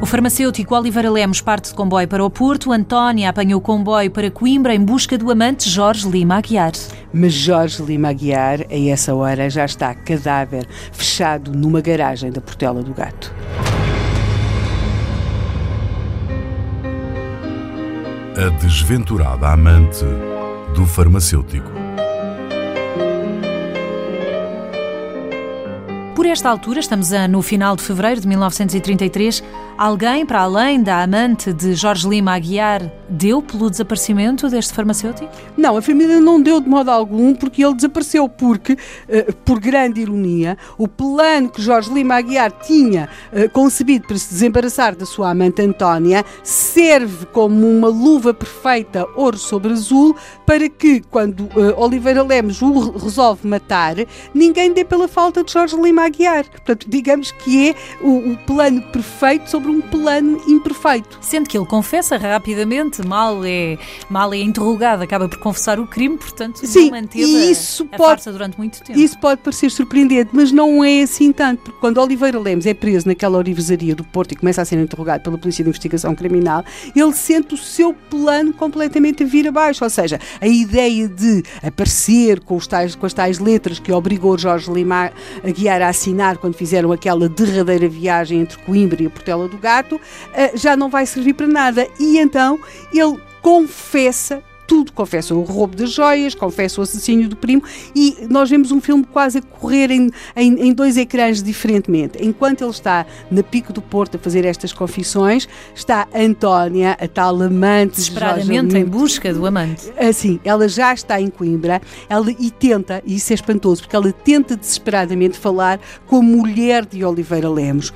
O farmacêutico Oliveira Lemos parte de comboio para o Porto, Antónia apanha o comboio para Coimbra em busca do amante Jorge Lima Aguiar. Mas Jorge Lima Aguiar, a essa hora, já está cadáver, fechado numa garagem da Portela do Gato. A desventurada amante do farmacêutico. Por esta altura, estamos no final de fevereiro de 1933, alguém, para além da amante de Jorge Lima Aguiar, deu pelo desaparecimento deste farmacêutico? Não, a família não deu de modo algum porque ele desapareceu, porque, uh, por grande ironia, o plano que Jorge Lima Aguiar tinha uh, concebido para se desembaraçar da sua amante Antónia serve como uma luva perfeita ouro sobre azul para que, quando uh, Oliveira Lemos o resolve matar, ninguém dê pela falta de Jorge Lima Aguiar guiar. Portanto, digamos que é o, o, plano perfeito sobre um plano imperfeito. Sendo que ele confessa rapidamente, mal é, mal é interrogado, acaba por confessar o crime, portanto, Sim, não manteve isso a, a pode, durante muito tempo. Isso pode parecer surpreendente, mas não é assim tanto, porque quando Oliveira Lemos é preso naquela orivesaria do Porto e começa a ser interrogado pela Polícia de Investigação Criminal, ele sente o seu plano completamente a vir abaixo, ou seja, a ideia de aparecer com, os tais, com as tais letras que obrigou Jorge Lima a guiar a assinar quando fizeram aquela derradeira viagem entre Coimbra e a Portela do Gato, eh, já não vai servir para nada. E então ele confessa tudo. Confessa o roubo das joias, confessa o assassínio do primo e nós vemos um filme quase a correr em, em, em, dois ecrãs diferentemente. Enquanto ele está na Pico do Porto a fazer estas confissões, está Antónia, a tal amante. Desesperadamente em busca do amante. Assim, ela já está em Coimbra ela, e tenta, e isso é espantoso, porque ela tenta desesperadamente falar com a mulher de Oliveira Lemos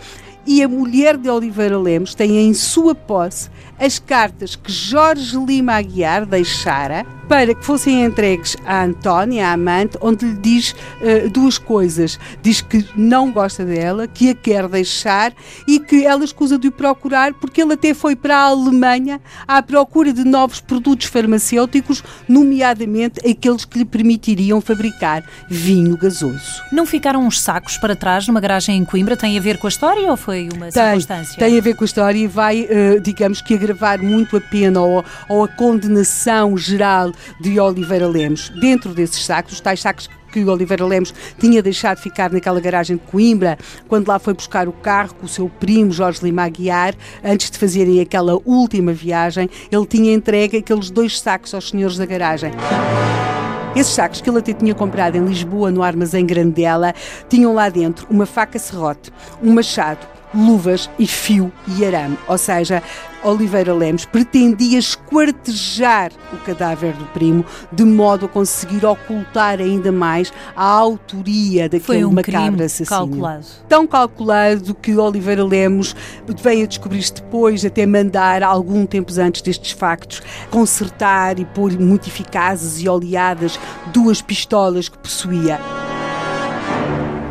e a mulher de Oliveira Lemos tem em sua posse as cartas que Jorge Lima Aguiar deixara para que fossem entregues a Antónia, a amante, onde lhe diz uh, duas coisas. Diz que não gosta dela, que a quer deixar e que ela escusa de o procurar porque ele até foi para a Alemanha à procura de novos produtos farmacêuticos, nomeadamente aqueles que lhe permitiriam fabricar vinho gasoso. Não ficaram uns sacos para trás numa garagem em Coimbra? Tem a ver com a história ou foi uma tem, circunstância? Tem a ver com a história e vai, uh, digamos que, agravar muito a pena ou, ou a condenação geral de Oliveira Lemos. Dentro desses sacos, os tais sacos que o Oliveira Lemos tinha deixado ficar naquela garagem de Coimbra, quando lá foi buscar o carro com o seu primo Jorge Lima Aguiar, antes de fazerem aquela última viagem, ele tinha entregue aqueles dois sacos aos senhores da garagem. Esses sacos que ele até tinha comprado em Lisboa, no armazém Grandela, tinham lá dentro uma faca serrote, um machado, luvas e fio e arame. Ou seja, Oliveira Lemos pretendia esquartejar o cadáver do primo de modo a conseguir ocultar ainda mais a autoria daquele Foi um macabro assassino. calculado. Tão calculado que Oliveira Lemos veio a descobrir-se depois, até mandar, algum tempo antes destes factos, consertar e pôr muito eficazes e oleadas duas pistolas que possuía.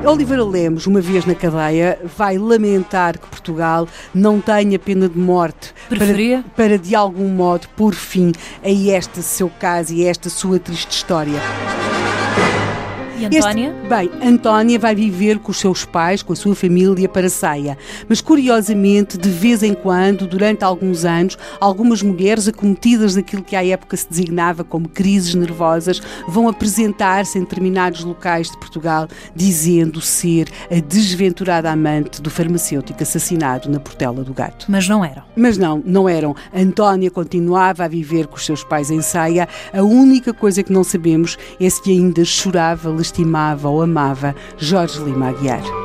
Oliveira Lemos, uma vez na cadeia, vai lamentar que Portugal não tenha pena de morte Preferia? para, para de algum modo pôr fim a este seu caso e a esta sua triste história. E Antónia? Este, bem, Antónia vai viver com os seus pais, com a sua família, para Saia. Mas, curiosamente, de vez em quando, durante alguns anos, algumas mulheres acometidas daquilo que à época se designava como crises nervosas vão apresentar-se em determinados locais de Portugal, dizendo ser a desventurada amante do farmacêutico assassinado na Portela do Gato. Mas não eram. Mas não, não eram. Antónia continuava a viver com os seus pais em Saia. A única coisa que não sabemos é se ainda chorava, estimava ou amava Jorge Lima Aguiar.